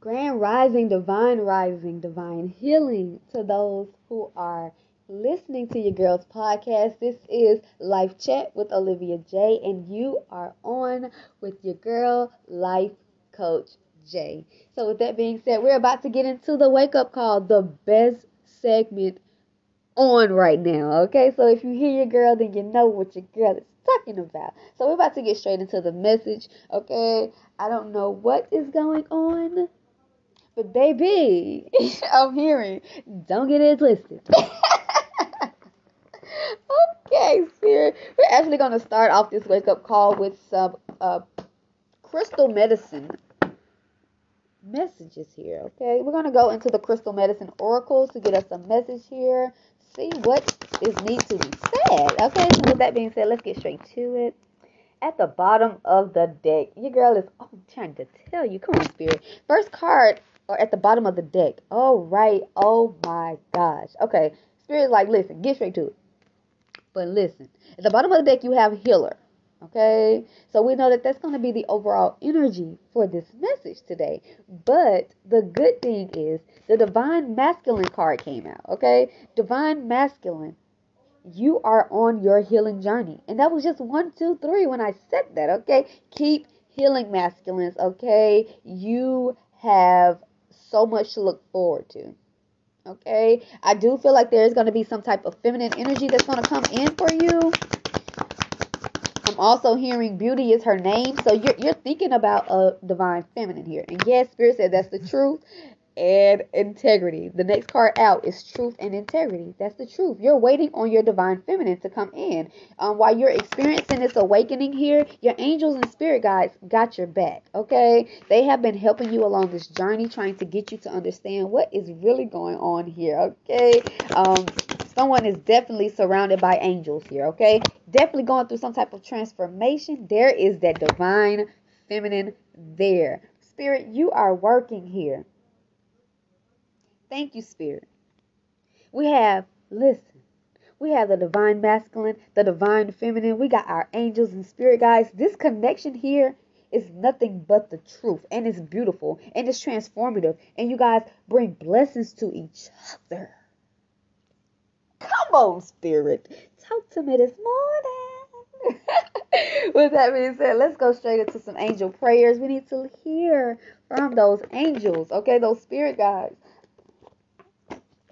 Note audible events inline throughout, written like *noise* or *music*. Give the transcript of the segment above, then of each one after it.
Grand rising, divine rising, divine healing to those who are listening to your girls podcast. This is Life Chat with Olivia J, and you are on with your girl, Life Coach J. So, with that being said, we're about to get into the wake up call, the best segment on right now. Okay, so if you hear your girl, then you know what your girl is talking about. So, we're about to get straight into the message. Okay, I don't know what is going on but baby, *laughs* I'm hearing, don't get it twisted. *laughs* okay, Spirit. We're actually going to start off this wake up call with some uh, crystal medicine messages here. Okay, we're going to go into the crystal medicine oracle to get us a message here. See what is need to be said. Okay, so with that being said, let's get straight to it at the bottom of the deck. Your girl is oh, I'm trying to tell you. Come on, spirit. First card or at the bottom of the deck. Oh, right. Oh, my gosh. Okay. Spirit like, listen, get straight to it. But listen, at the bottom of the deck, you have healer. Okay. So we know that that's going to be the overall energy for this message today. But the good thing is the divine masculine card came out. Okay. Divine masculine you are on your healing journey. And that was just one, two, three when I said that, okay? Keep healing masculines, okay? You have so much to look forward to. Okay, I do feel like there is going to be some type of feminine energy that's going to come in for you. I'm also hearing beauty is her name. So you're, you're thinking about a divine feminine here. And yes, Spirit said that's the truth and integrity. The next card out is truth and integrity. That's the truth. You're waiting on your divine feminine to come in. Um, while you're experiencing this awakening here, your angels and spirit guides got your back. Okay, they have been helping you along this journey, trying to get you to understand what is really going on here. Okay, um, someone is definitely surrounded by angels here. Okay, definitely going through some type of transformation. There is that divine feminine there. Spirit, you are working here. Thank you, Spirit. We have, listen, we have the divine masculine, the divine feminine. We got our angels and spirit guides. This connection here is nothing but the truth, and it's beautiful, and it's transformative. And you guys bring blessings to each other. Come on, Spirit. Talk to me this morning. *laughs* With that being said, let's go straight into some angel prayers. We need to hear from those angels, okay? Those spirit guides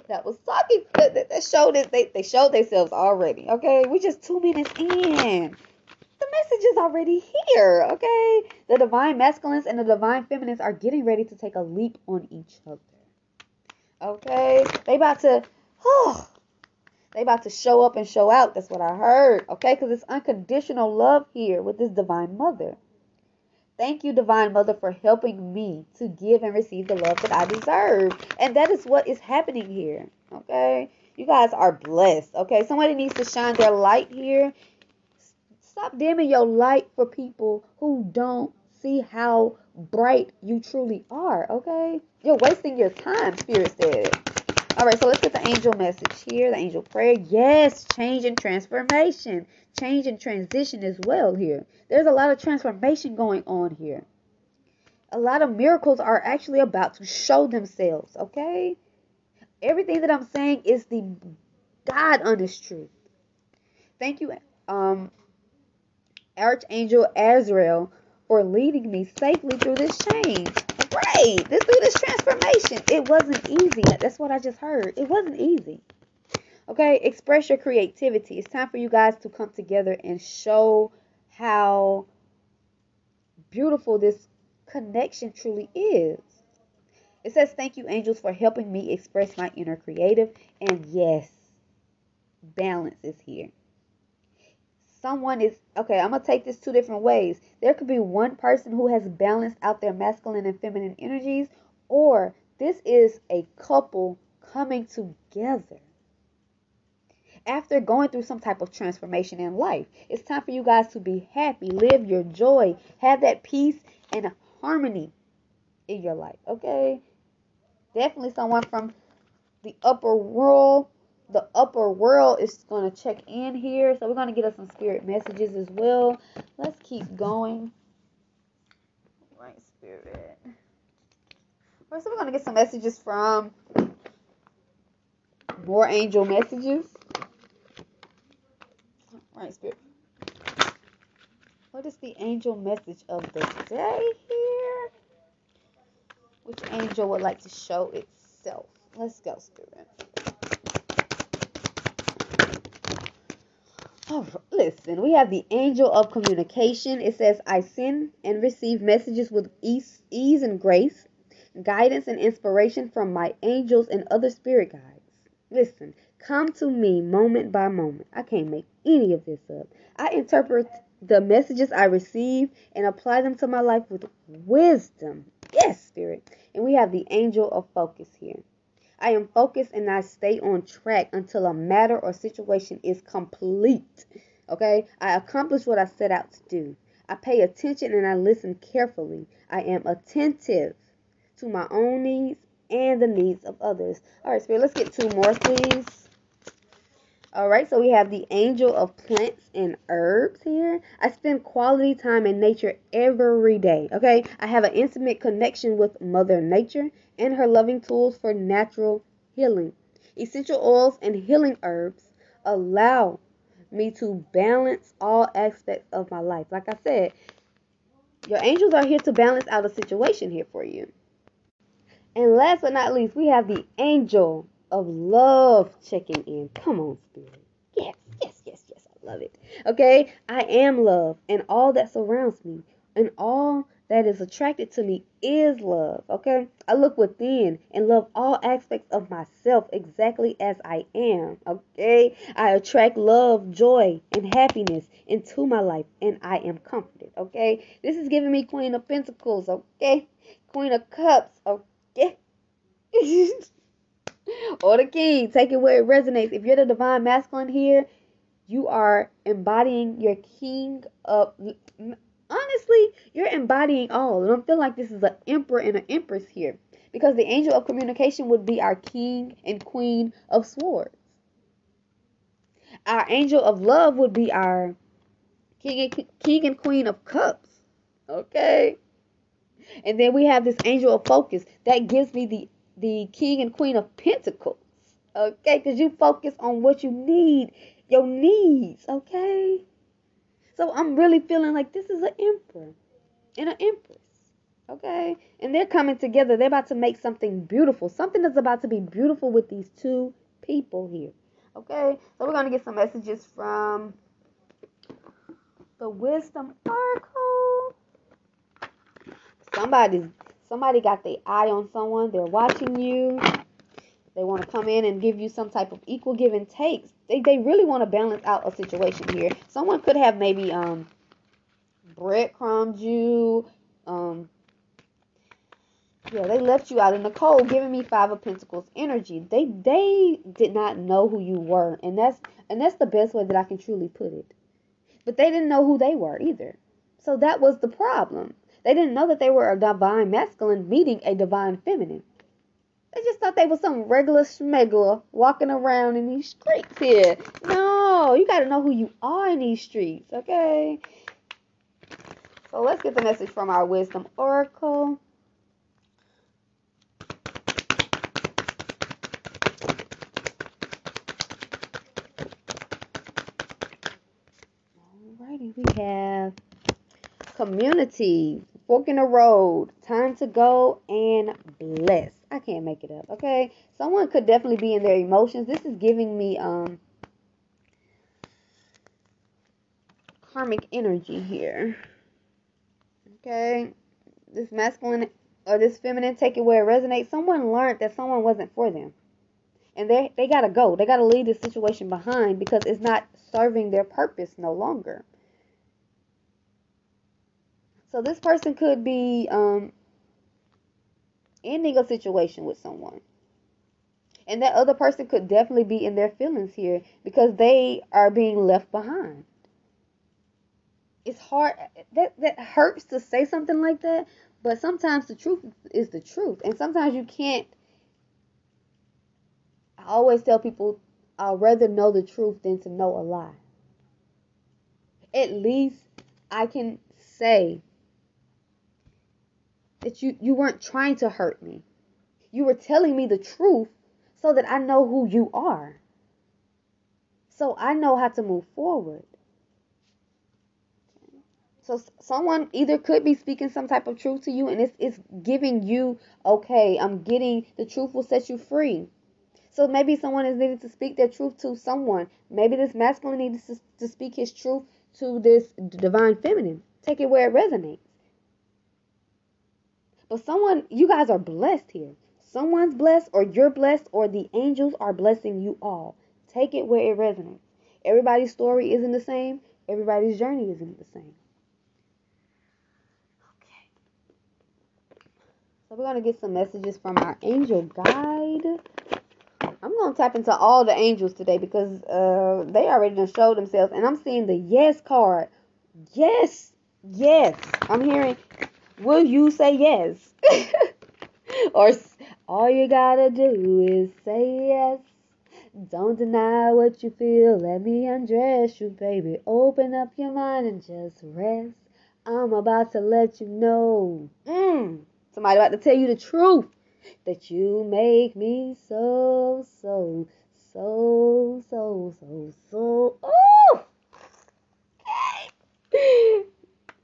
that was talking that, that showed it they, they showed themselves already okay? We just two minutes in. The message is already here okay? The divine masculines and the divine feminines are getting ready to take a leap on each other okay? They about to oh they about to show up and show out. That's what i heard okay? Because it's unconditional love here with this divine mother Thank you, Divine Mother, for helping me to give and receive the love that I deserve. And that is what is happening here. Okay? You guys are blessed. Okay? Somebody needs to shine their light here. Stop dimming your light for people who don't see how bright you truly are. Okay? You're wasting your time, Spirit said. All right, so let's get the angel message here, the angel prayer. Yes, change and transformation change and transition as well here. There's a lot of transformation going on here. A lot of miracles are actually about to show themselves, okay? Everything that I'm saying is the God honest truth. Thank you, um, Archangel Azrael, for leading me safely through this change. Great, this through this transformation. It wasn't easy. That's what I just heard. It wasn't easy. Okay, express your creativity. It's time for you guys to come together and show how beautiful this connection truly is. It says, Thank you, angels, for helping me express my inner creative. And yes, balance is here. Someone is, okay, I'm going to take this two different ways. There could be one person who has balanced out their masculine and feminine energies, or this is a couple coming together after going through some type of transformation in life. It's time for you guys to be happy, live your joy, have that peace and harmony in your life. Okay? Definitely someone from the upper world. The upper world is going to check in here. So we're going to get us some spirit messages as well. Let's keep going. Right, spirit. First, we're going to get some messages from more angel messages. Right, Spirit. What is the angel message of the day here? Which angel would like to show itself? Let's go, Spirit. Oh, listen, we have the angel of communication. It says, I send and receive messages with ease, ease and grace, guidance and inspiration from my angels and other spirit guides. Listen, come to me moment by moment. I can't make any of this up. I interpret the messages I receive and apply them to my life with wisdom. Yes, Spirit. And we have the angel of focus here. I am focused and I stay on track until a matter or situation is complete. Okay? I accomplish what I set out to do. I pay attention and I listen carefully. I am attentive to my own needs and the needs of others. All right, Spirit, let's get two more, please. All right, so we have the angel of plants and herbs here. I spend quality time in nature every day. Okay, I have an intimate connection with Mother Nature and her loving tools for natural healing. Essential oils and healing herbs allow me to balance all aspects of my life. Like I said, your angels are here to balance out a situation here for you. And last but not least, we have the angel of love checking in. Come on, Spirit. Yes, yes, yes, yes. I love it. Okay? I am love, and all that surrounds me, and all that is attracted to me is love. Okay? I look within and love all aspects of myself exactly as I am. Okay? I attract love, joy, and happiness into my life, and I am comforted. Okay? This is giving me Queen of Pentacles. Okay? Queen of Cups. Okay? *laughs* or the king. Take it where it resonates. If you're the divine masculine here, you are embodying your king of. Honestly, you're embodying all. I feel like this is an emperor and an empress here. Because the angel of communication would be our king and queen of swords. Our angel of love would be our king and, king and queen of cups. Okay? And then we have this angel of focus that gives me the the king and queen of pentacles. Okay, because you focus on what you need, your needs. Okay. So I'm really feeling like this is an emperor and an empress. Okay. And they're coming together. They're about to make something beautiful. Something that's about to be beautiful with these two people here. Okay. So we're to get some messages from the wisdom oracle. Somebody's Somebody got their eye on someone. They're watching you. They want to come in and give you some type of equal give and takes. They, they really want to balance out a situation here. Someone could have maybe um breadcrumbed you. Um, yeah, they left you out in the cold, giving me five of pentacles energy. They they did not know who you were, and that's and that's the best way that I can truly put it. But they didn't know who they were either. So that was the problem. They didn't know that they were a divine masculine meeting a divine feminine. They just thought they was some regular schmegler walking around in these streets here. No, you got to know who you are in these streets, okay? So let's get the message from our wisdom oracle. Alrighty, we have community fork in the road, time to go and bless. I can't make it up, okay? Someone could definitely be in their emotions. This is giving me um karmic energy here. Okay? This masculine or this feminine, take it where it resonates. Someone learned that someone wasn't for them. And they they gotta go. They gotta leave this situation behind because it's not serving their purpose no longer. So this person could be um, ending a situation with someone. And that other person could definitely be in their feelings here because they are being left behind. It's hard that that hurts to say something like that, but sometimes the truth is the truth. And sometimes you can't I always tell people I'd rather know the truth than to know a lie. At least I can say that you you weren't trying to hurt me. You were telling me the truth so that I know who you are. So I know how to move forward. So someone either could be speaking some type of truth to you and it's, it's giving you, okay, I'm getting the truth will set you free. So maybe someone is needing to speak their truth to someone. Maybe this masculine needs to, to speak his truth to this divine feminine. Take it where it resonates. But someone, you guys are blessed here. Someone's blessed, or you're blessed, or the angels are blessing you all. Take it where it resonates. Everybody's story isn't the same, everybody's journey isn't the same. Okay. So we're going to get some messages from our angel guide. I'm to tap into all the angels today because uh, they already done showed themselves. And I'm seeing the yes card. Yes. Yes. I'm hearing, will you say yes? *laughs* or all you got to do is say yes. Don't deny what you feel. Let me undress you, baby. Open up your mind and just rest. I'm about to let you know. Mmm. Somebody about to tell you the truth. That you make me so, so, so, so, so, so. Oh! *laughs*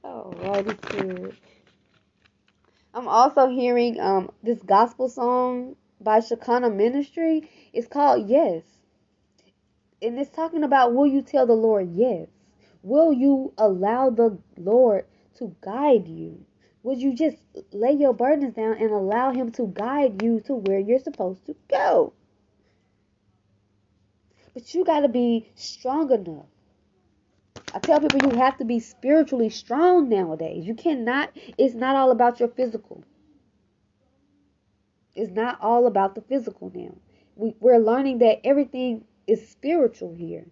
Alrighty, good. I'm also hearing um this gospel song by Shekinah Ministry. It's called Yes. And it's talking about will you tell the Lord yes? Will you allow the Lord to guide you? Would you just lay your burdens down and allow Him to guide you to where you're supposed to go? But you got to be strong enough. I tell people you have to be spiritually strong nowadays. You cannot, it's not all about your physical. It's not all about the physical now. We, we're learning that everything is spiritual here.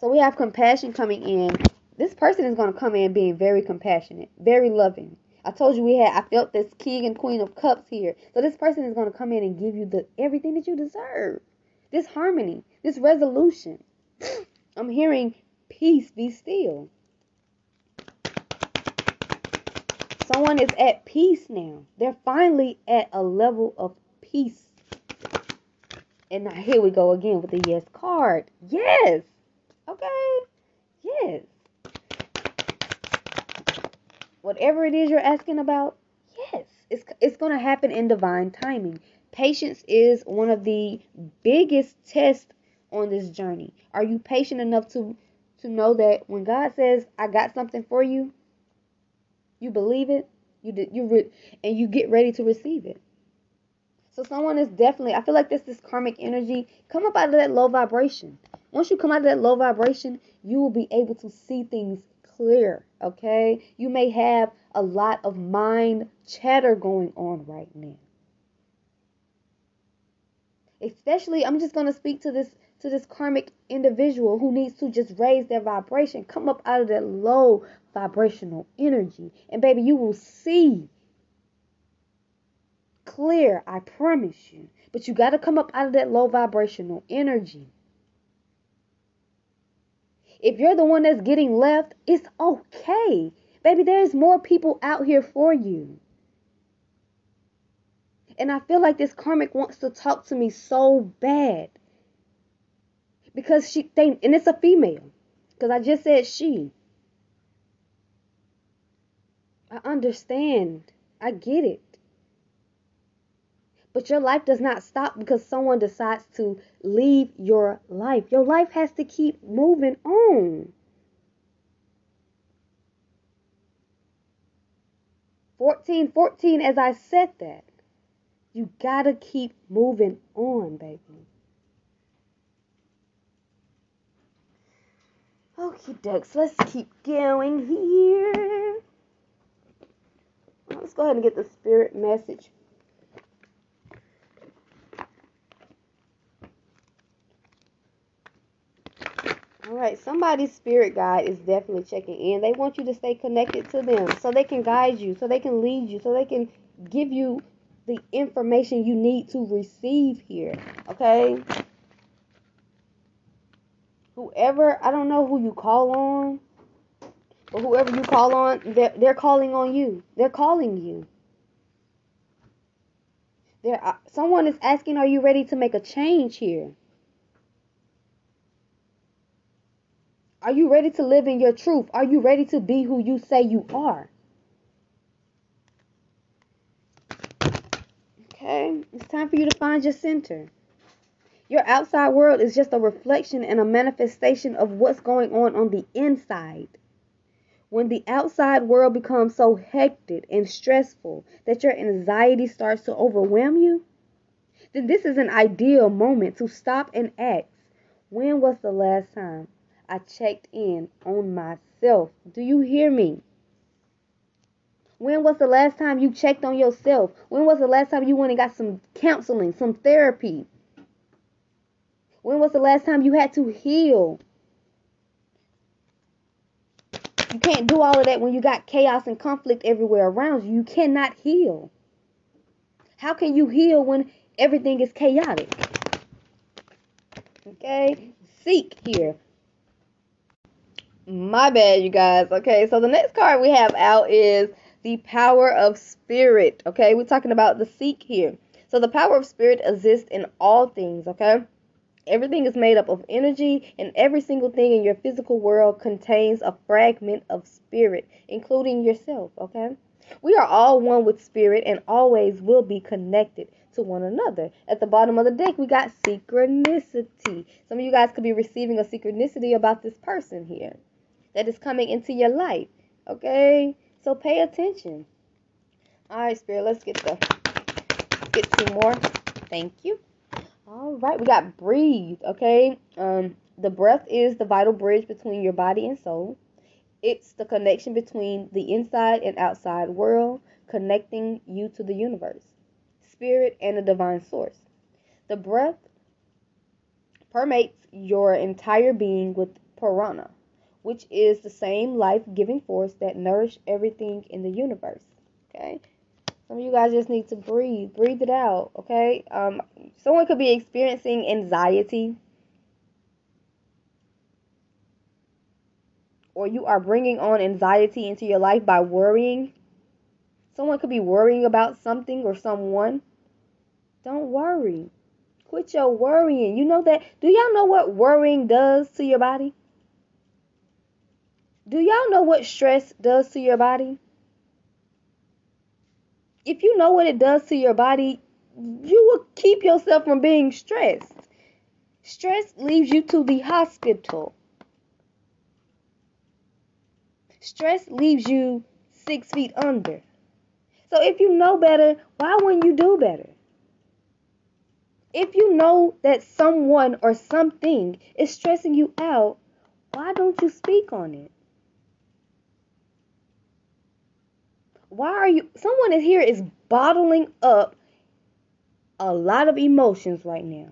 So we have compassion coming in this person is going to come in being very compassionate, very loving. I told you we had, I felt this king and queen of cups here. So this person is going to come in and give you the everything that you deserve. This harmony, this resolution. I'm hearing peace be still. Someone is at peace now. They're finally at a level of peace. And now here we go again with the yes card. Yes. Okay. Yes whatever it is you're asking about, yes, it's it's going to happen in divine timing. Patience is one of the biggest tests on this journey. Are you patient enough to to know that when God says, "I got something for you," you believe it, you you re- and you get ready to receive it. So someone is definitely, I feel like this this karmic energy. Come up out of that low vibration. Once you come out of that low vibration, you will be able to see things clear, okay? You may have a lot of mind chatter going on right now. Especially, I'm just going to speak to this to this karmic individual who needs to just raise their vibration, come up out of that low vibrational energy. And baby, you will see clear, I promise you. But you got to come up out of that low vibrational energy. If you're the one that's getting left, it's okay. Baby, there's more people out here for you. And I feel like this karmic wants to talk to me so bad. Because she they and it's a female. Because I just said she. I understand. I get it. But your life does not stop because someone decides to leave your life. Your life has to keep moving on. 14, 14, as I said that. You gotta keep moving on, baby. Okay, ducks, let's keep going here. Let's go ahead and get the spirit message All right, somebody's spirit guide is definitely checking in. They want you to stay connected to them so they can guide you, so they can lead you, so they can give you the information you need to receive here. Okay? Whoever, I don't know who you call on, but whoever you call on, they're, they're calling on you. They're calling you. There, are, uh, someone is asking, "Are you ready to make a change here? Are you ready to live in your truth? Are you ready to be who you say you are?" Okay, it's time for you to find your center. Your outside world is just a reflection and a manifestation of what's going on on the inside. When the outside world becomes so hectic and stressful that your anxiety starts to overwhelm you, then this is an ideal moment to stop and ask when was the last time I checked in on myself? Do you hear me? When was the last time you checked on yourself? When was the last time you went and got some counseling, some therapy? When was the last time you had to heal? You can't do all of that when you got chaos and conflict everywhere around you. You cannot heal. How can you heal when everything is chaotic? Okay? Seek here. My bad, you guys. Okay, so the next card we have out is the power of spirit. Okay, we're talking about the seek here. So the power of spirit exists in all things. Okay, Everything is made up of energy, and every single thing in your physical world contains a fragment of spirit, including yourself, okay? We are all one with spirit and always will be connected to one another. At the bottom of the deck, we got synchronicity. Some of you guys could be receiving a synchronicity about this person here that is coming into your life, okay? So pay attention. All right, spirit, let's get the get two more. Thank you. All right, we got breathe, okay? Um the breath is the vital bridge between your body and soul. It's the connection between the inside and outside world, connecting you to the universe, spirit, and the divine source. The breath permeates your entire being with prana, which is the same life-giving force that nourishes everything in the universe. Okay? Some of you guys just need to breathe. Breathe it out, okay? Um, someone could be experiencing anxiety. Or you are bringing on anxiety into your life by worrying. Someone could be worrying about something or someone. Don't worry. Quit your worrying. You know that? Do y'all know what worrying does to your body? Do y'all know what stress does to your body? if you know what it does to your body, you will keep yourself from being stressed. Stress leaves you to the hospital. Stress leaves you six feet under. So if you know better, why wouldn't you do better? If you know that someone or something is stressing you out, why don't you speak on it? Why are you someone is here is bottling up a lot of emotions right now.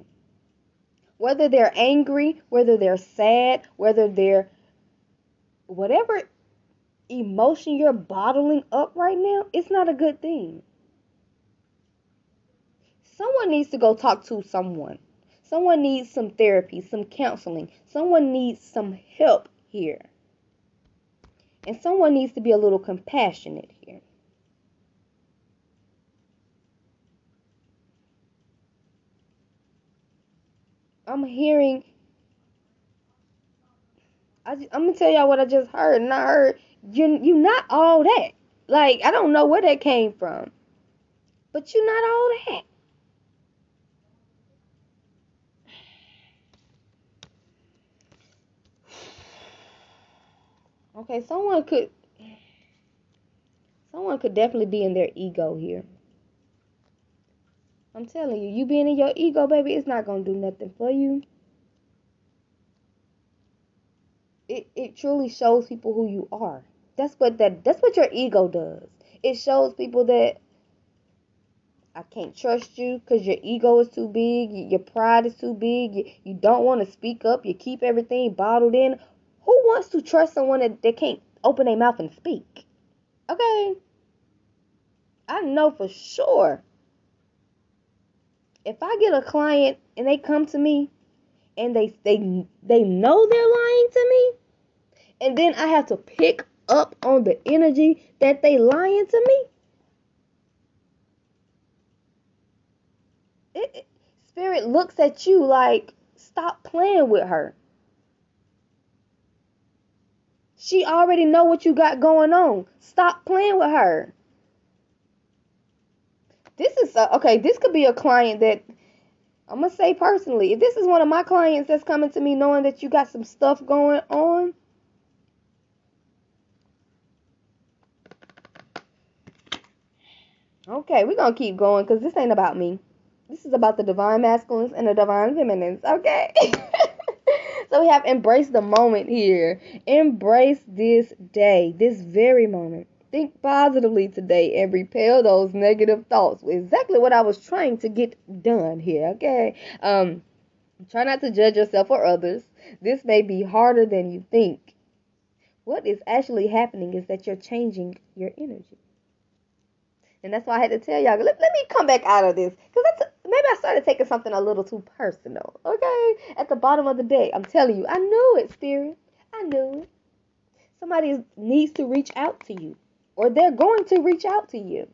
Whether they're angry whether they're sad whether they're whatever emotion you're bottling up right now it's not a good thing. Someone needs to go talk to someone. Someone needs some therapy some counseling. Someone needs some help here. And someone needs to be a little compassionate here I'm hearing. I, am gonna tell y'all what I just heard, and I heard you you not all that. Like I don't know where that came from, but you're not all that. *sighs* Okay, someone could someone could definitely be in their ego here. I'm telling you, you being in your ego, baby, it's not gonna do nothing for you. It it truly shows people who you are. That's what that that's what your ego does. It shows people that I can't trust you because your ego is too big, your pride is too big, you, you don't want to speak up, you keep everything bottled in. Who wants to trust someone that they can't open their mouth and speak? Okay. I know for sure if I get a client and they come to me and they they they know they're lying to me, and then I have to pick up on the energy that they lying to me. it Spirit looks at you like, stop playing with her. She already know what you got going on. Stop playing with her. This is a, okay. This could be a client that I'm gonna say personally. If this is one of my clients that's coming to me knowing that you got some stuff going on, okay, we're gonna keep going because this ain't about me. This is about the divine masculines and the divine feminines. Okay. *laughs* so we have embrace the moment here. Embrace this day, this very moment. Think positively today and repel those negative thoughts. Exactly what I was trying to get done here. Okay. Um, try not to judge yourself or others. This may be harder than you think. What is actually happening is that you're changing your energy. And that's why I had to tell y'all, let, let me come back out of this. Because maybe I started taking something a little too personal. Okay? At the bottom of the day, I'm telling you, I knew it, Spirit. I knew it. Somebody needs to reach out to you, or they're going to reach out to you.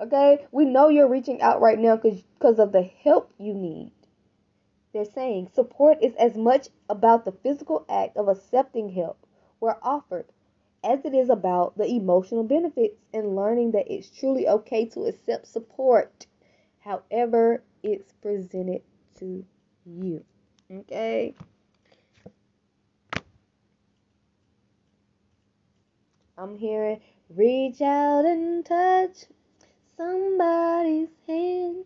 Okay? We know you're reaching out right now because of the help you need. They're saying support is as much about the physical act of accepting help where offered as it is about the emotional benefits and learning that it's truly okay to accept support however it's presented to you. Okay? I'm hearing reach out and touch somebody's hand.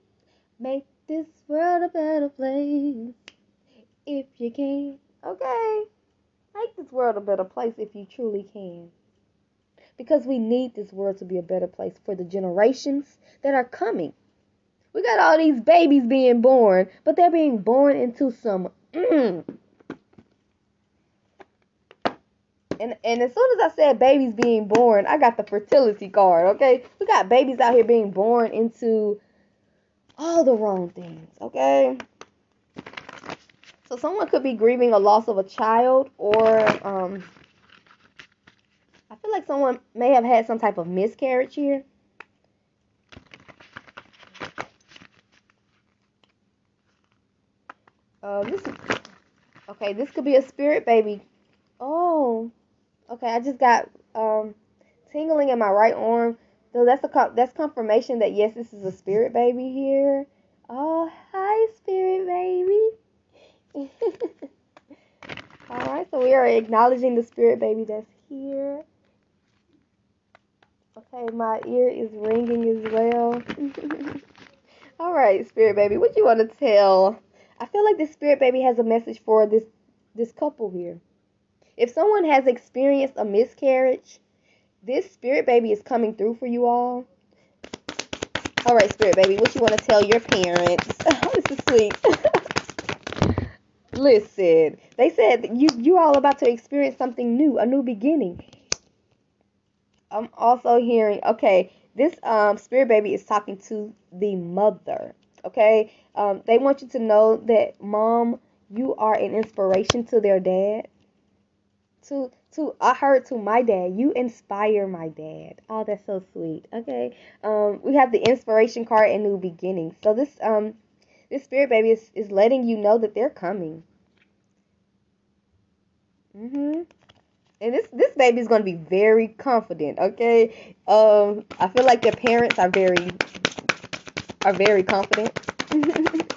Make this world a better place if you can. Okay? Make this world a better place if you truly can. Because we need this world to be a better place for the generations that are coming. We got all these babies being born, but they're being born into some. Mm. And, and as soon as I said babies being born, I got the fertility card, okay? We got babies out here being born into all the wrong things, okay? So someone could be grieving a loss of a child, or um, I feel like someone may have had some type of miscarriage here. Uh, this okay. This could be a spirit baby. Oh, okay. I just got um tingling in my right arm. So that's a that's confirmation that yes, this is a spirit baby here. Oh, hi, spirit baby. *laughs* All right, so we are acknowledging the spirit baby that's here. Okay, my ear is ringing as well. *laughs* All right, spirit baby, what do you want to tell I feel like the spirit baby has a message for this this couple here. If someone has experienced a miscarriage, this spirit baby is coming through for you all. All right, spirit baby, what you want to tell your parents? *laughs* Oh, this is sweet. *laughs* Listen, they said you you all about to experience something new, a new beginning. I'm also hearing, okay, this um spirit baby is talking to the mother. Okay, um, they want you to know that mom, you are an inspiration to their dad. To to I heard to my dad, you inspire my dad. Oh, that's so sweet. Okay, um, we have the inspiration card and new beginnings. So this um this spirit baby is, is letting you know that they're coming. Mm Mhm. And this this baby is to be very confident. Okay. Um, I feel like their parents are very are very confident. *laughs*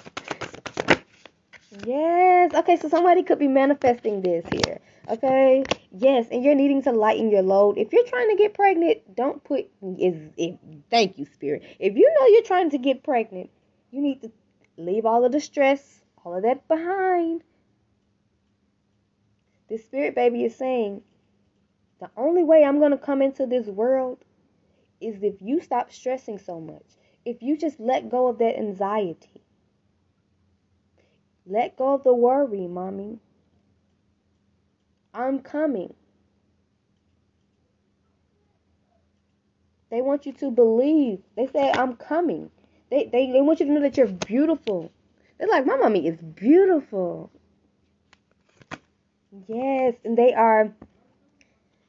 yes. Okay, so somebody could be manifesting this here. Okay. Yes, and you're needing to lighten your load. If you're trying to get pregnant, don't put is if thank you, spirit. If you know you're trying to get pregnant, you need to leave all of the stress, all of that behind. The spirit baby is saying, the only way I'm going to come into this world is if you stop stressing so much if you just let go of that anxiety, let go of the worry, mommy. I'm coming. They want you to believe. They say, I'm coming. They, they, they want you to know that you're beautiful. They're like, my mommy is beautiful. Yes, and they are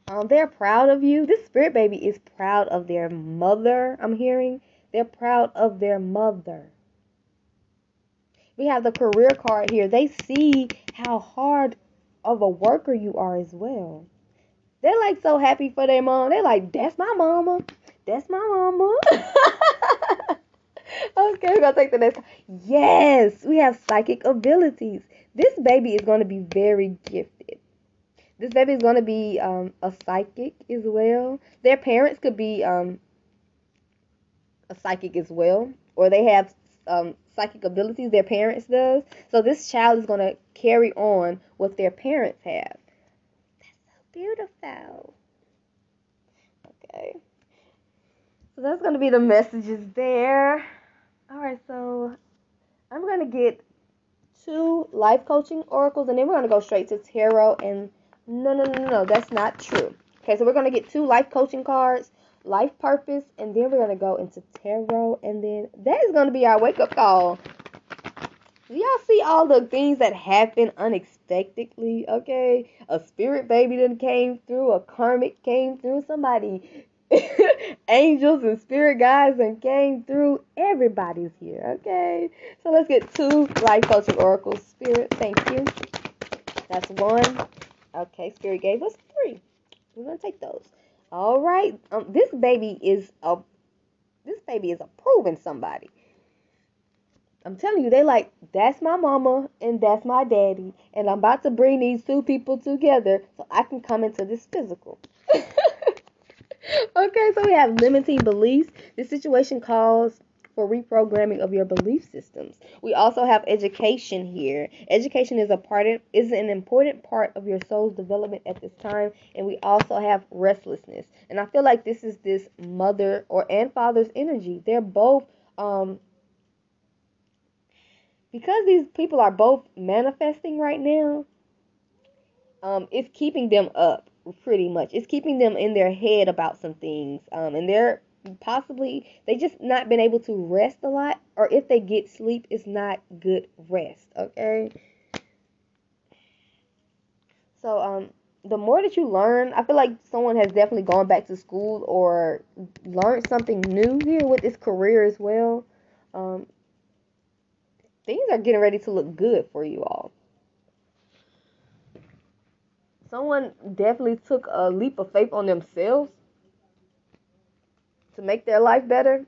um, they're proud of you. This spirit baby is proud of their mother, I'm hearing. They're proud of their mother. We have the career card here. They see how hard of a worker you are as well. They're like so happy for their mom. They're like, that's my mama. That's my mama. *laughs* okay, we're gonna take the next. Yes, we have psychic abilities. This baby is gonna be very gifted. This baby is gonna be um, a psychic as well. Their parents could be um, a psychic as well, or they have um, psychic abilities their parents does. So this child is gonna carry on what their parents have. That's so beautiful. Okay. So that's gonna be the messages there. All right, so I'm gonna get two life coaching oracles, and then we're gonna go straight to tarot. And no, no, no, no, that's not true. Okay, so we're gonna get two life coaching cards life purpose, and then we're gonna go into tarot, and then that is gonna be our wake up call. Do y'all see all the things that happen unexpectedly? Okay, a spirit baby that came through, a karmic came through, somebody, *laughs* angels and spirit guides and came through. Everybody's here. Okay, so let's get two life coaching oracles. Spirit, thank you. That's one. Okay, spirit gave us three. We're gonna take those. All right. Um, this baby is a this baby is approving somebody. I'm telling you, they like that's my mama and that's my daddy, and I'm about to bring these two people together so I can come into this physical. *laughs* okay, so we have limiting beliefs. This situation calls for reprogramming of your belief systems. We also have education here. Education is a part of, is an important part of your soul's development at this time, and we also have restlessness. And I feel like this is this mother or and father's energy. They're both um because these people are both manifesting right now. Um, it's keeping them up pretty much. It's keeping them in their head about some things. Um, and they're possibly they just not been able to rest a lot or if they get sleep it's not good rest okay? So um the more that you learn i feel like someone has definitely gone back to school or learned something new here with this career as well. Um things are getting ready to look good for you all. Someone definitely took a leap of faith on themselves to make their life better.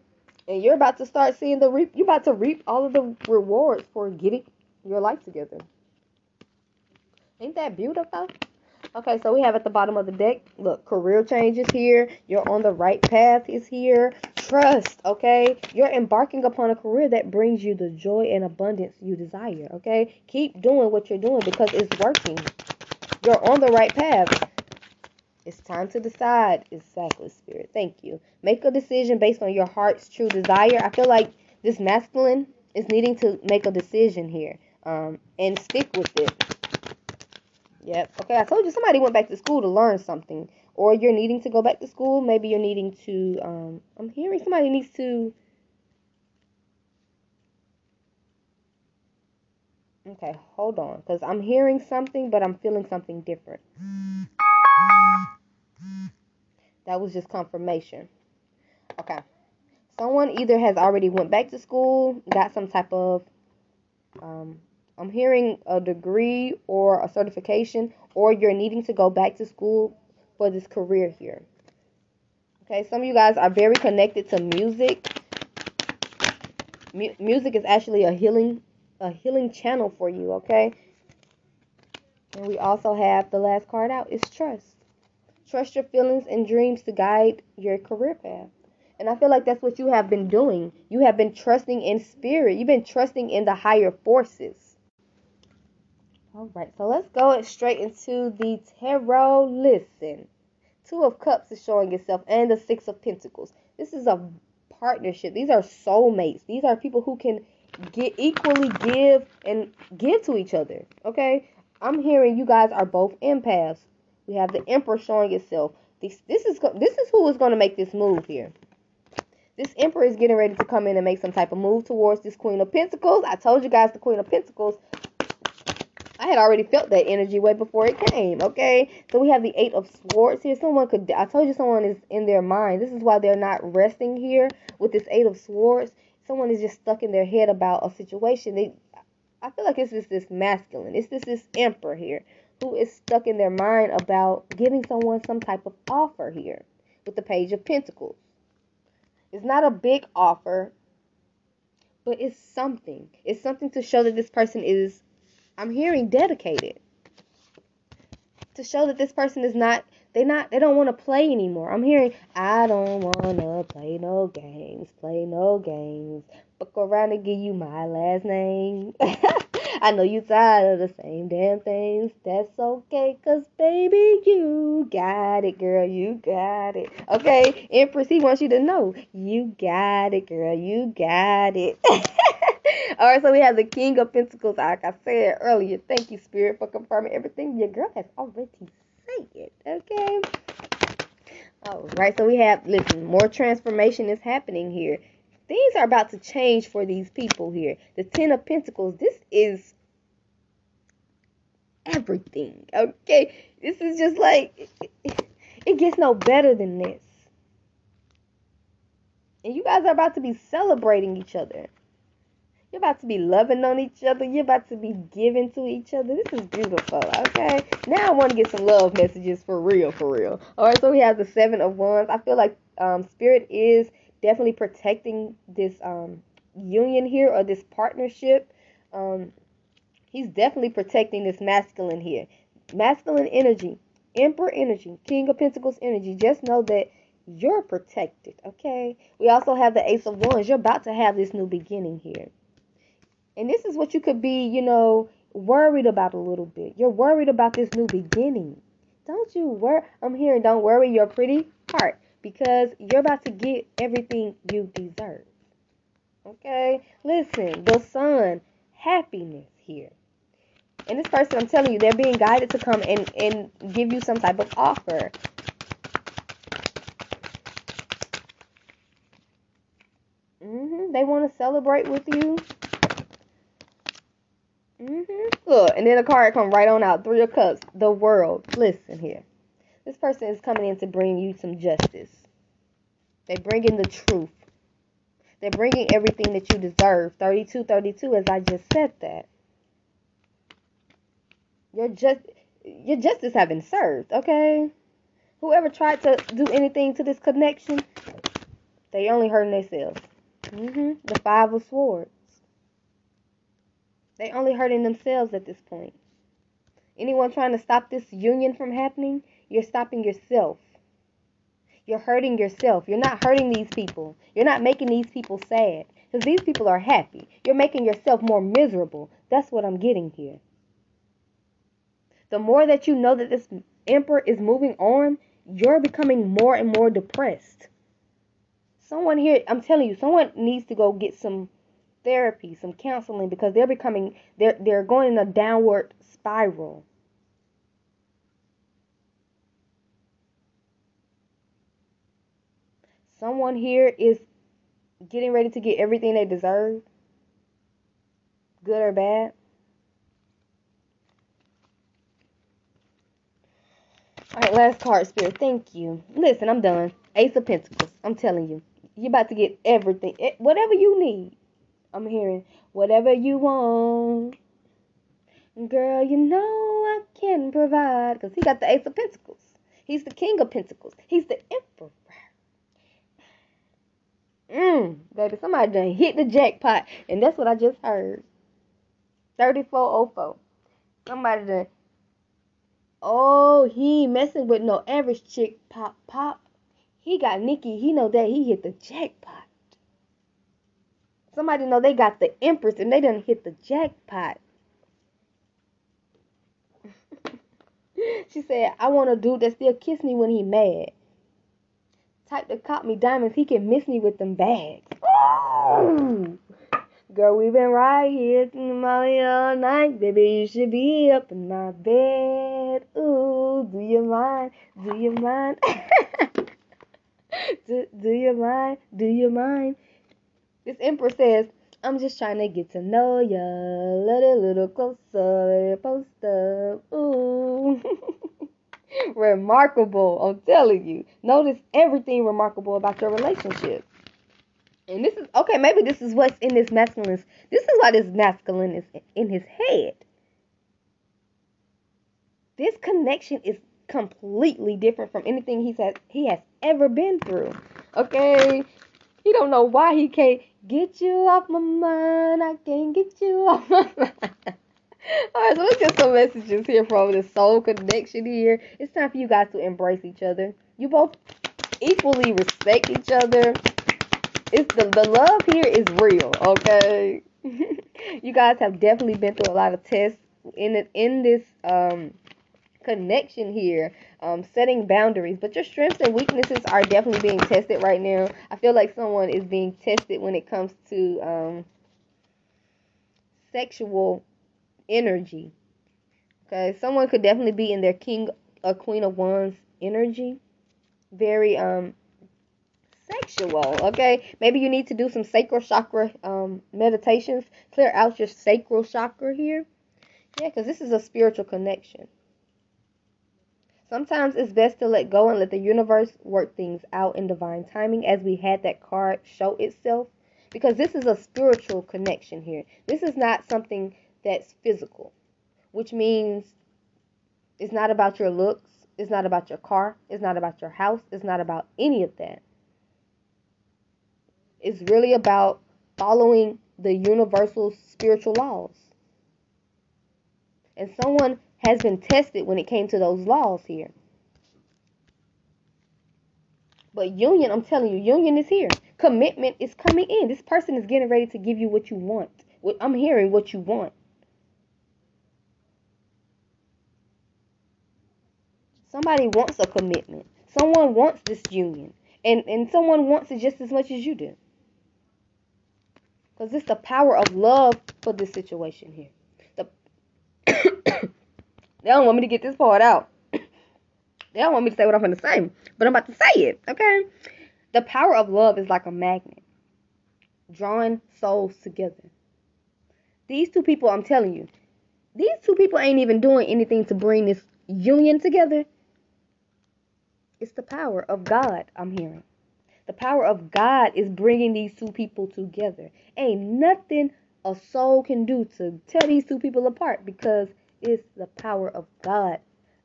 And you're about to start seeing the reap. You're about to reap all of the rewards for getting your life together. Ain't that beautiful? Okay, so we have at the bottom of the deck, look, career changes here. You're on the right path is here. Trust, okay? You're embarking upon a career that brings you the joy and abundance you desire, okay? Keep doing what you're doing because it's working. You're on the right path. It's time to decide. Exactly, Spirit. Thank you. Make a decision based on your heart's true desire. I feel like this masculine is needing to make a decision here um, and stick with it. Yep. Okay, I told you somebody went back to school to learn something. Or you're needing to go back to school. Maybe you're needing to, um, I'm hearing somebody needs to. Okay, hold on. Because I'm hearing something, but I'm feeling something different. That was just confirmation. Okay. Someone either has already went back to school, got some type of um, I'm hearing a degree or a certification, or you're needing to go back to school for this career here. Okay, some of you guys are very connected to music. M- music is actually a healing a healing channel for you, okay? And we also have the last card out is trust. Trust your feelings and dreams to guide your career path. And I feel like that's what you have been doing. You have been trusting in spirit. You've been trusting in the higher forces. All right, so let's go straight into the tarot. Listen, Two of Cups is showing itself, and the Six of Pentacles. This is a partnership. These are soulmates. These are people who can get equally give and give to each other. Okay, I'm hearing you guys are both empaths. We have the Emperor showing itself. This, this is this is who is going to make this move here. This Emperor is getting ready to come in and make some type of move towards this Queen of Pentacles. I told you guys the Queen of Pentacles. I had already felt that energy way before it came. Okay, so we have the Eight of Swords here. Someone could. I told you someone is in their mind. This is why they're not resting here with this Eight of Swords. Someone is just stuck in their head about a situation. They I feel like it's just this masculine. It's just this emperor here who is stuck in their mind about giving someone some type of offer here with the page of pentacles. It's not a big offer, but it's something. It's something to show that this person is, I'm hearing, dedicated. To show that this person is not, they not, they don't want to play anymore. I'm hearing, I don't want to play no games, play no games. Fuck around and give you my last name. *laughs* I know you tired of the same damn things. That's okay, cause baby, you got it, girl. You got it. Okay, Empress, he wants you to know. You got it, girl. You got it. *laughs* All right, so we have the King of Pentacles, like I said earlier. Thank you, Spirit, for confirming everything your girl has already said. It. Okay. All right, so we have, listen, more transformation is happening here things are about to change for these people here. The Ten of Pentacles, this is everything, okay? This is just like, it gets no better than this. And you guys are about to be celebrating each other. You're about to be loving on each other. You're about to be giving to each other. This is beautiful, okay? Now I want to get some love messages for real, for real. All right, so we have the Seven of Wands. I feel like um, Spirit is definitely protecting this um, union here or this partnership. Um, he's definitely protecting this masculine here. Masculine energy, Emperor energy, King of Pentacles energy. Just know that you're protected, okay? We also have the Ace of Wands. You're about to have this new beginning here. And this is what you could be, you know, worried about a little bit. You're worried about this new beginning. Don't you worry. I'm hearing don't worry your pretty heart because you're about to get everything you deserve. Okay? Listen, the sun, happiness here. And this person, I'm telling you, they're being guided to come and, and give you some type of offer. Mm-hmm. They want to celebrate with you. Mm-hmm. Look, and then the card come right on out. Three of Cups, the world. Listen here. This person is coming in to bring you some justice. They bring in the truth. They're bringing everything that you deserve. 32, 32, as I just said that. Your just your justice have been served, okay? Whoever tried to do anything to this connection, they only hurting themselves. Mm-hmm. The five of swords. They only hurting themselves at this point. Anyone trying to stop this union from happening, you're stopping yourself. You're hurting yourself. You're not hurting these people. You're not making these people sad. Because these people are happy. You're making yourself more miserable. That's what I'm getting here. The more that you know that this emperor is moving on, you're becoming more and more depressed. Someone here, I'm telling you, someone needs to go get some therapy, some counseling because they're becoming they're they're going in a downward spiral. Someone here is getting ready to get everything they deserve, good or bad. All right, last card, Spirit. Thank you. Listen, I'm done. Ace of Pentacles. I'm telling you, you're about to get everything, eh, whatever you need. I'm hearing whatever you want. Girl, you know I can provide. Because he got the Ace of Pentacles. He's the King of Pentacles. He's the Emperor. Mmm, baby, somebody done hit the jackpot. And that's what I just heard. 3404. Somebody done. Oh, he ain't messing with no average chick. Pop, pop. He got Nikki. He know that he hit the jackpot. Somebody know they got the Empress and they done hit the jackpot. *laughs* she said, I want a dude that still kiss me when he mad type to cop me diamonds, he can miss me with them bags. Ooh. Girl, we've been right here in the Molly all night. Baby, you should be up in my bed. Ooh, do you mind? Do you mind? *laughs* do, do you mind? Do you mind? This emperor says, I'm just trying to get to know ya. Let a little closer. Post up. Ooh. *laughs* *laughs* remarkable. I'm telling you. Notice everything remarkable about your relationship. And this is okay, maybe this is what's in this masculine. This is why this masculine is in his head. This connection is completely different from anything he's had, he has ever been through. Okay? He don't know why he can't get you off my mind. I can't get you off my *laughs* mind. Alright, so let's get some messages here from the soul connection here. It's time for you guys to embrace each other. You both equally respect each other. It's the, the love here is real, okay? *laughs* you guys have definitely been through a lot of tests in in this um connection here, um, setting boundaries. But your strengths and weaknesses are definitely being tested right now. I feel like someone is being tested when it comes to um, sexual energy. Okay, someone could definitely be in their king or queen of wands energy. Very um sexual. Okay, maybe you need to do some sacral chakra um meditations. Clear out your sacral chakra here. Yeah, because this is a spiritual connection. Sometimes it's best to let go and let the universe work things out in divine timing as we had that card show itself. Because this is a spiritual connection here. This is not something that's physical, which means it's not about your looks, it's not about your car, it's not about your house, it's not about any of that. It's really about following the universal spiritual laws. And someone has been tested when it came to those laws here. But union, I'm telling you, union is here. Commitment is coming in. This person is getting ready to give you what you want. I'm hearing what you want. Somebody wants a commitment. Someone wants this union. And and someone wants it just as much as you do. Because it's the power of love for this situation here. The *coughs* They don't want me to get this part out. *coughs* they don't want me to say what I'm going to say, but I'm about to say it, okay? The power of love is like a magnet, drawing souls together. These two people, I'm telling you, these two people ain't even doing anything to bring this union together. It's the power of God, I'm hearing. The power of God is bringing these two people together. Ain't nothing a soul can do to tear these two people apart because it's the power of God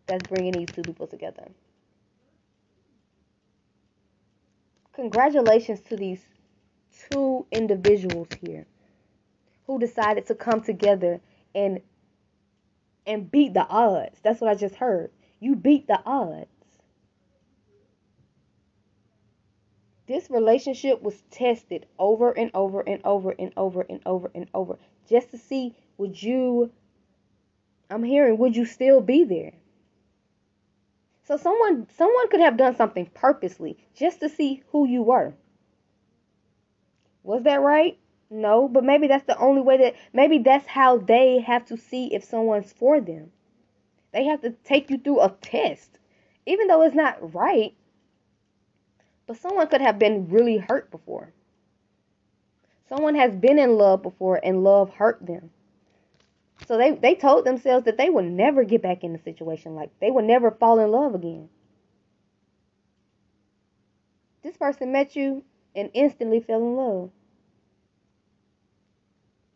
that's bringing these two people together. Congratulations to these two individuals here who decided to come together and and beat the odds. That's what I just heard. You beat the odds. This relationship was tested over and over and over and over and over and over just to see would you I'm hearing, would you still be there? So someone someone could have done something purposely just to see who you were. Was that right? No, but maybe that's the only way that maybe that's how they have to see if someone's for them. They have to take you through a test. Even though it's not right, but someone could have been really hurt before. Someone has been in love before and love hurt them. So they, they told themselves that they would never get back in a situation like they would never fall in love again. This person met you and instantly fell in love.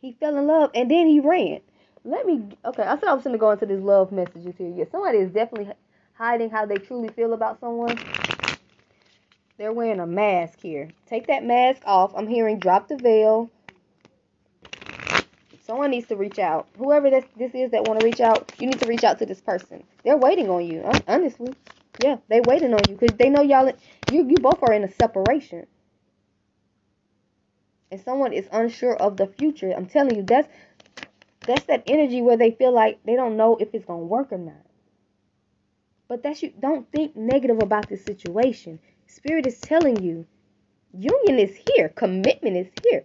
He fell in love and then he ran. Let me okay, I said I was gonna go into this love messages here. Yeah, somebody is definitely hiding how they truly feel about someone. They're wearing a mask here. Take that mask off. I'm hearing drop the veil. Someone needs to reach out. Whoever this this is that want to reach out, you need to reach out to this person. They're waiting on you. Honestly, yeah, they waiting on you because they know y'all. You you both are in a separation, and someone is unsure of the future. I'm telling you, that's that's that energy where they feel like they don't know if it's gonna work or not. But that's you. Don't think negative about this situation. Spirit is telling you, union is here. Commitment is here.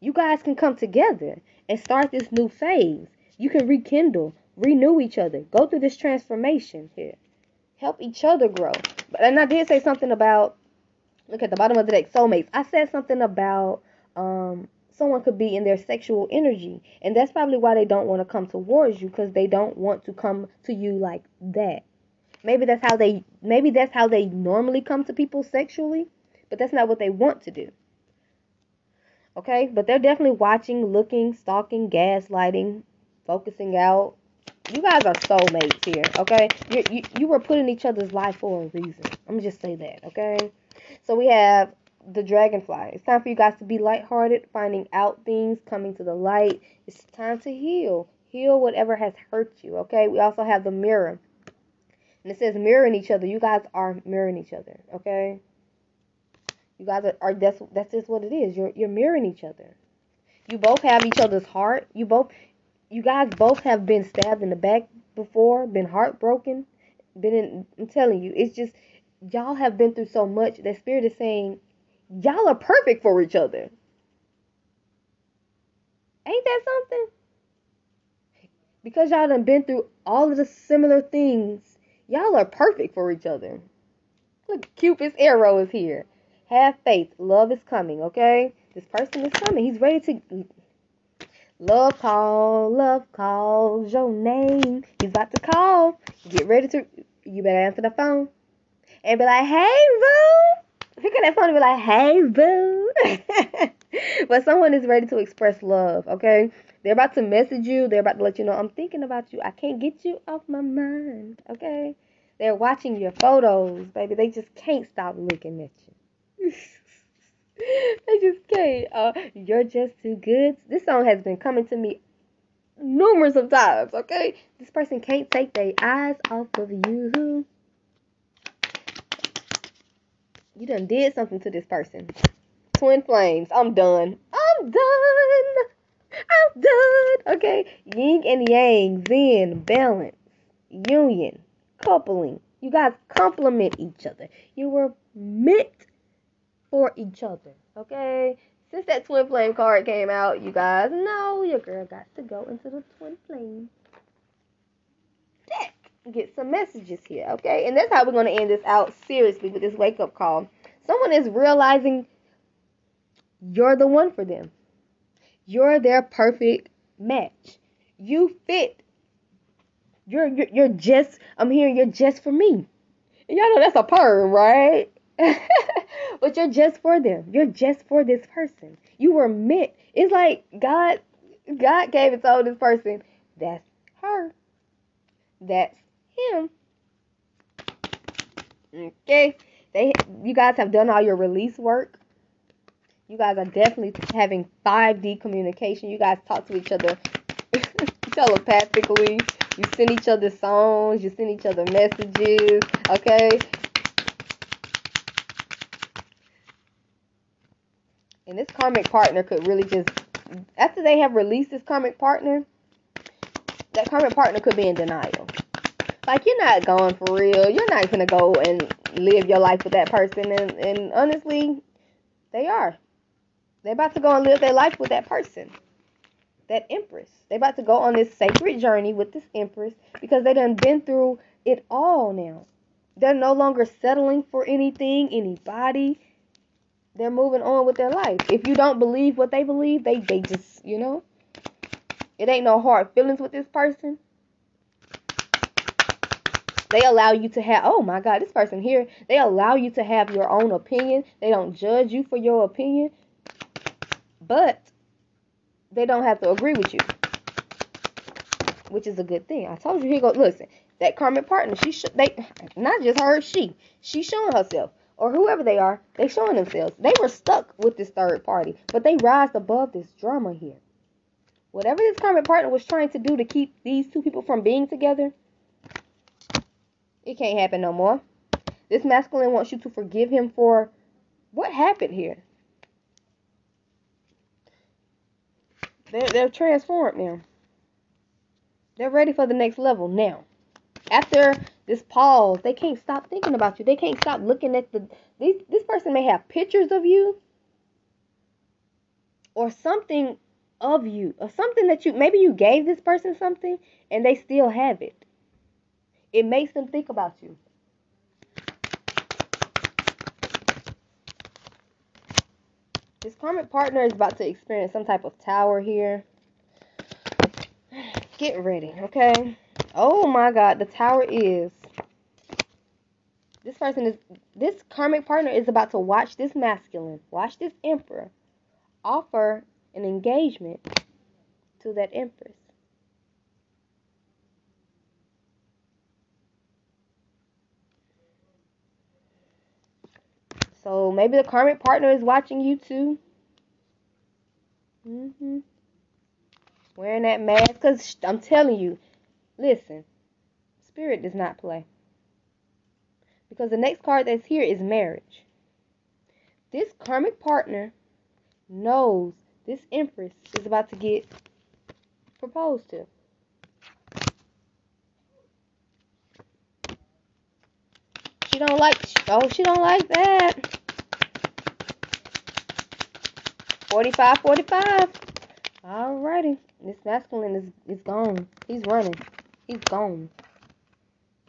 You guys can come together and start this new phase. You can rekindle, renew each other, go through this transformation here, help each other grow. But and I did say something about look at the bottom of the deck, soulmates. I said something about um someone could be in their sexual energy, and that's probably why they don't want to come towards you because they don't want to come to you like that. Maybe that's how they maybe that's how they normally come to people sexually, but that's not what they want to do. Okay, but they're definitely watching, looking, stalking, gaslighting, focusing out. You guys are soulmates here, okay? You, you, you were put in each other's life for a reason. I'm gonna just say that, okay? So we have the dragonfly. It's time for you guys to be lighthearted, finding out things, coming to the light. It's time to heal. Heal whatever has hurt you, okay? We also have the mirror. And it says mirroring each other. You guys are mirroring each other, okay? You guys are, are that's that's just what it is. You're you're mirroring each other. You both have each other's heart. You both you guys both have been stabbed in the back before, been heartbroken, been in I'm telling you, it's just y'all have been through so much that spirit is saying y'all are perfect for each other. Ain't that something? Because y'all done been through all of the similar things, y'all are perfect for each other. Look, Cupid's arrow is here. Have faith. Love is coming, okay? This person is coming. He's ready to. Love call, love calls your name. He's about to call. Get ready to. You better answer the phone and be like, "Hey, boo." Pick up that phone and be like, "Hey, boo." *laughs* but someone is ready to express love, okay? They're about to message you. They're about to let you know, "I'm thinking about you. I can't get you off my mind," okay? They're watching your photos, baby. They just can't stop looking at you. *laughs* I just can't. Uh, you're just too good. This song has been coming to me numerous of times. Okay, this person can't take their eyes off of you. You done did something to this person. Twin flames. I'm done. I'm done. I'm done. Okay, yin and yang, zen, balance, union, coupling. You guys complement each other. You were meant for each other. Okay? Since that twin flame card came out, you guys know your girl got to go into the twin flame. Get some messages here, okay? And that's how we're going to end this out seriously with this wake up call. Someone is realizing you're the one for them. You're their perfect match. You fit. You're you're, you're just I'm hearing you're just for me. And y'all know that's a perm, right? *laughs* but you're just for them. You're just for this person. You were meant. It's like God God gave and told this person, that's her. That's him. Okay. They you guys have done all your release work. You guys are definitely having 5D communication. You guys talk to each other *laughs* telepathically. You send each other songs, you send each other messages, okay? And this karmic partner could really just, after they have released this karmic partner, that karmic partner could be in denial. Like, you're not going for real. You're not to go and live your life with that person. And, and honestly, they are. They're about to go and live their life with that person. That empress. They're about to go on this sacred journey with this empress because they done been through it all now. They're no longer settling for anything, anybody they're moving on with their life. If you don't believe what they believe, they they just, you know, it ain't no hard feelings with this person. They allow you to have, oh my God, this person here, they allow you to have your own opinion. They don't judge you for your opinion, but they don't have to agree with you, which is a good thing. I told you, here go, listen, that karmic partner, she, sh- they, not just her, she, she's showing herself or whoever they are, they showing themselves. They were stuck with this third party, but they rise above this drama here. Whatever this karmic partner was trying to do to keep these two people from being together, it can't happen no more. This masculine wants you to forgive him for what happened here. They're, they're transformed now. They're ready for the next level now. After this pause, they can't stop thinking about you. They can't stop looking at the these, this person may have pictures of you or something of you or something that you maybe you gave this person something and they still have it. It makes them think about you. This karmic partner is about to experience some type of tower here. Get ready, okay? Oh my god, the tower is this person is this karmic partner is about to watch this masculine, watch this emperor offer an engagement to that empress. So maybe the karmic partner is watching you too. Mhm. Wearing that mask, cause I'm telling you, listen, spirit does not play. Because the next card that's here is marriage. This karmic partner knows this empress is about to get proposed to. She don't like oh she don't like that. 45 45. Alrighty. This masculine is is gone. He's running. He's gone.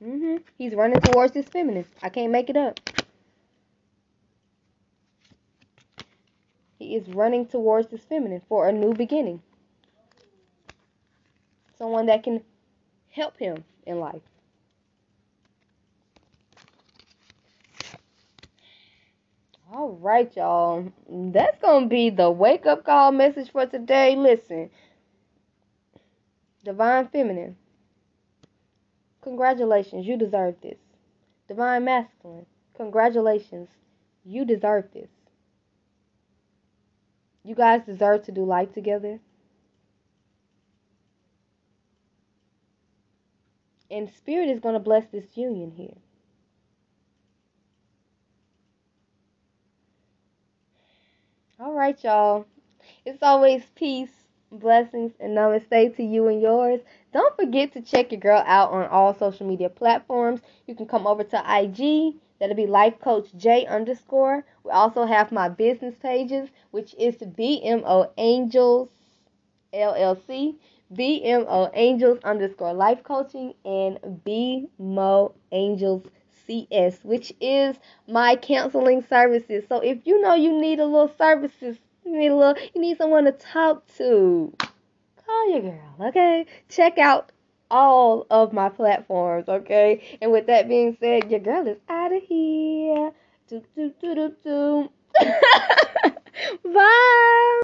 Mhm. He's running towards this feminine. I can't make it up. He is running towards this feminine for a new beginning. Someone that can help him in life. All right, y'all. That's going to be the wake up call message for today. Listen, Divine Feminine, congratulations. You deserve this. Divine Masculine, congratulations. You deserve this. You guys deserve to do life together. And Spirit is going to bless this union here. All right, y'all. It's always peace, blessings, and namaste to you and yours. Don't forget to check your girl out on all social media platforms. You can come over to IG. That'll be Life Coach J underscore. We also have my business pages, which is BMO Angels LLC, BMO Angels underscore Life Coaching, and BMO Angels CS, which is my counseling services. So if you know you need a little services, you need a little, you need someone to talk to, call your girl, okay? Check out all of my platforms, okay? And with that being said, your girl is out of here. Do, do, do, do, do. Bye.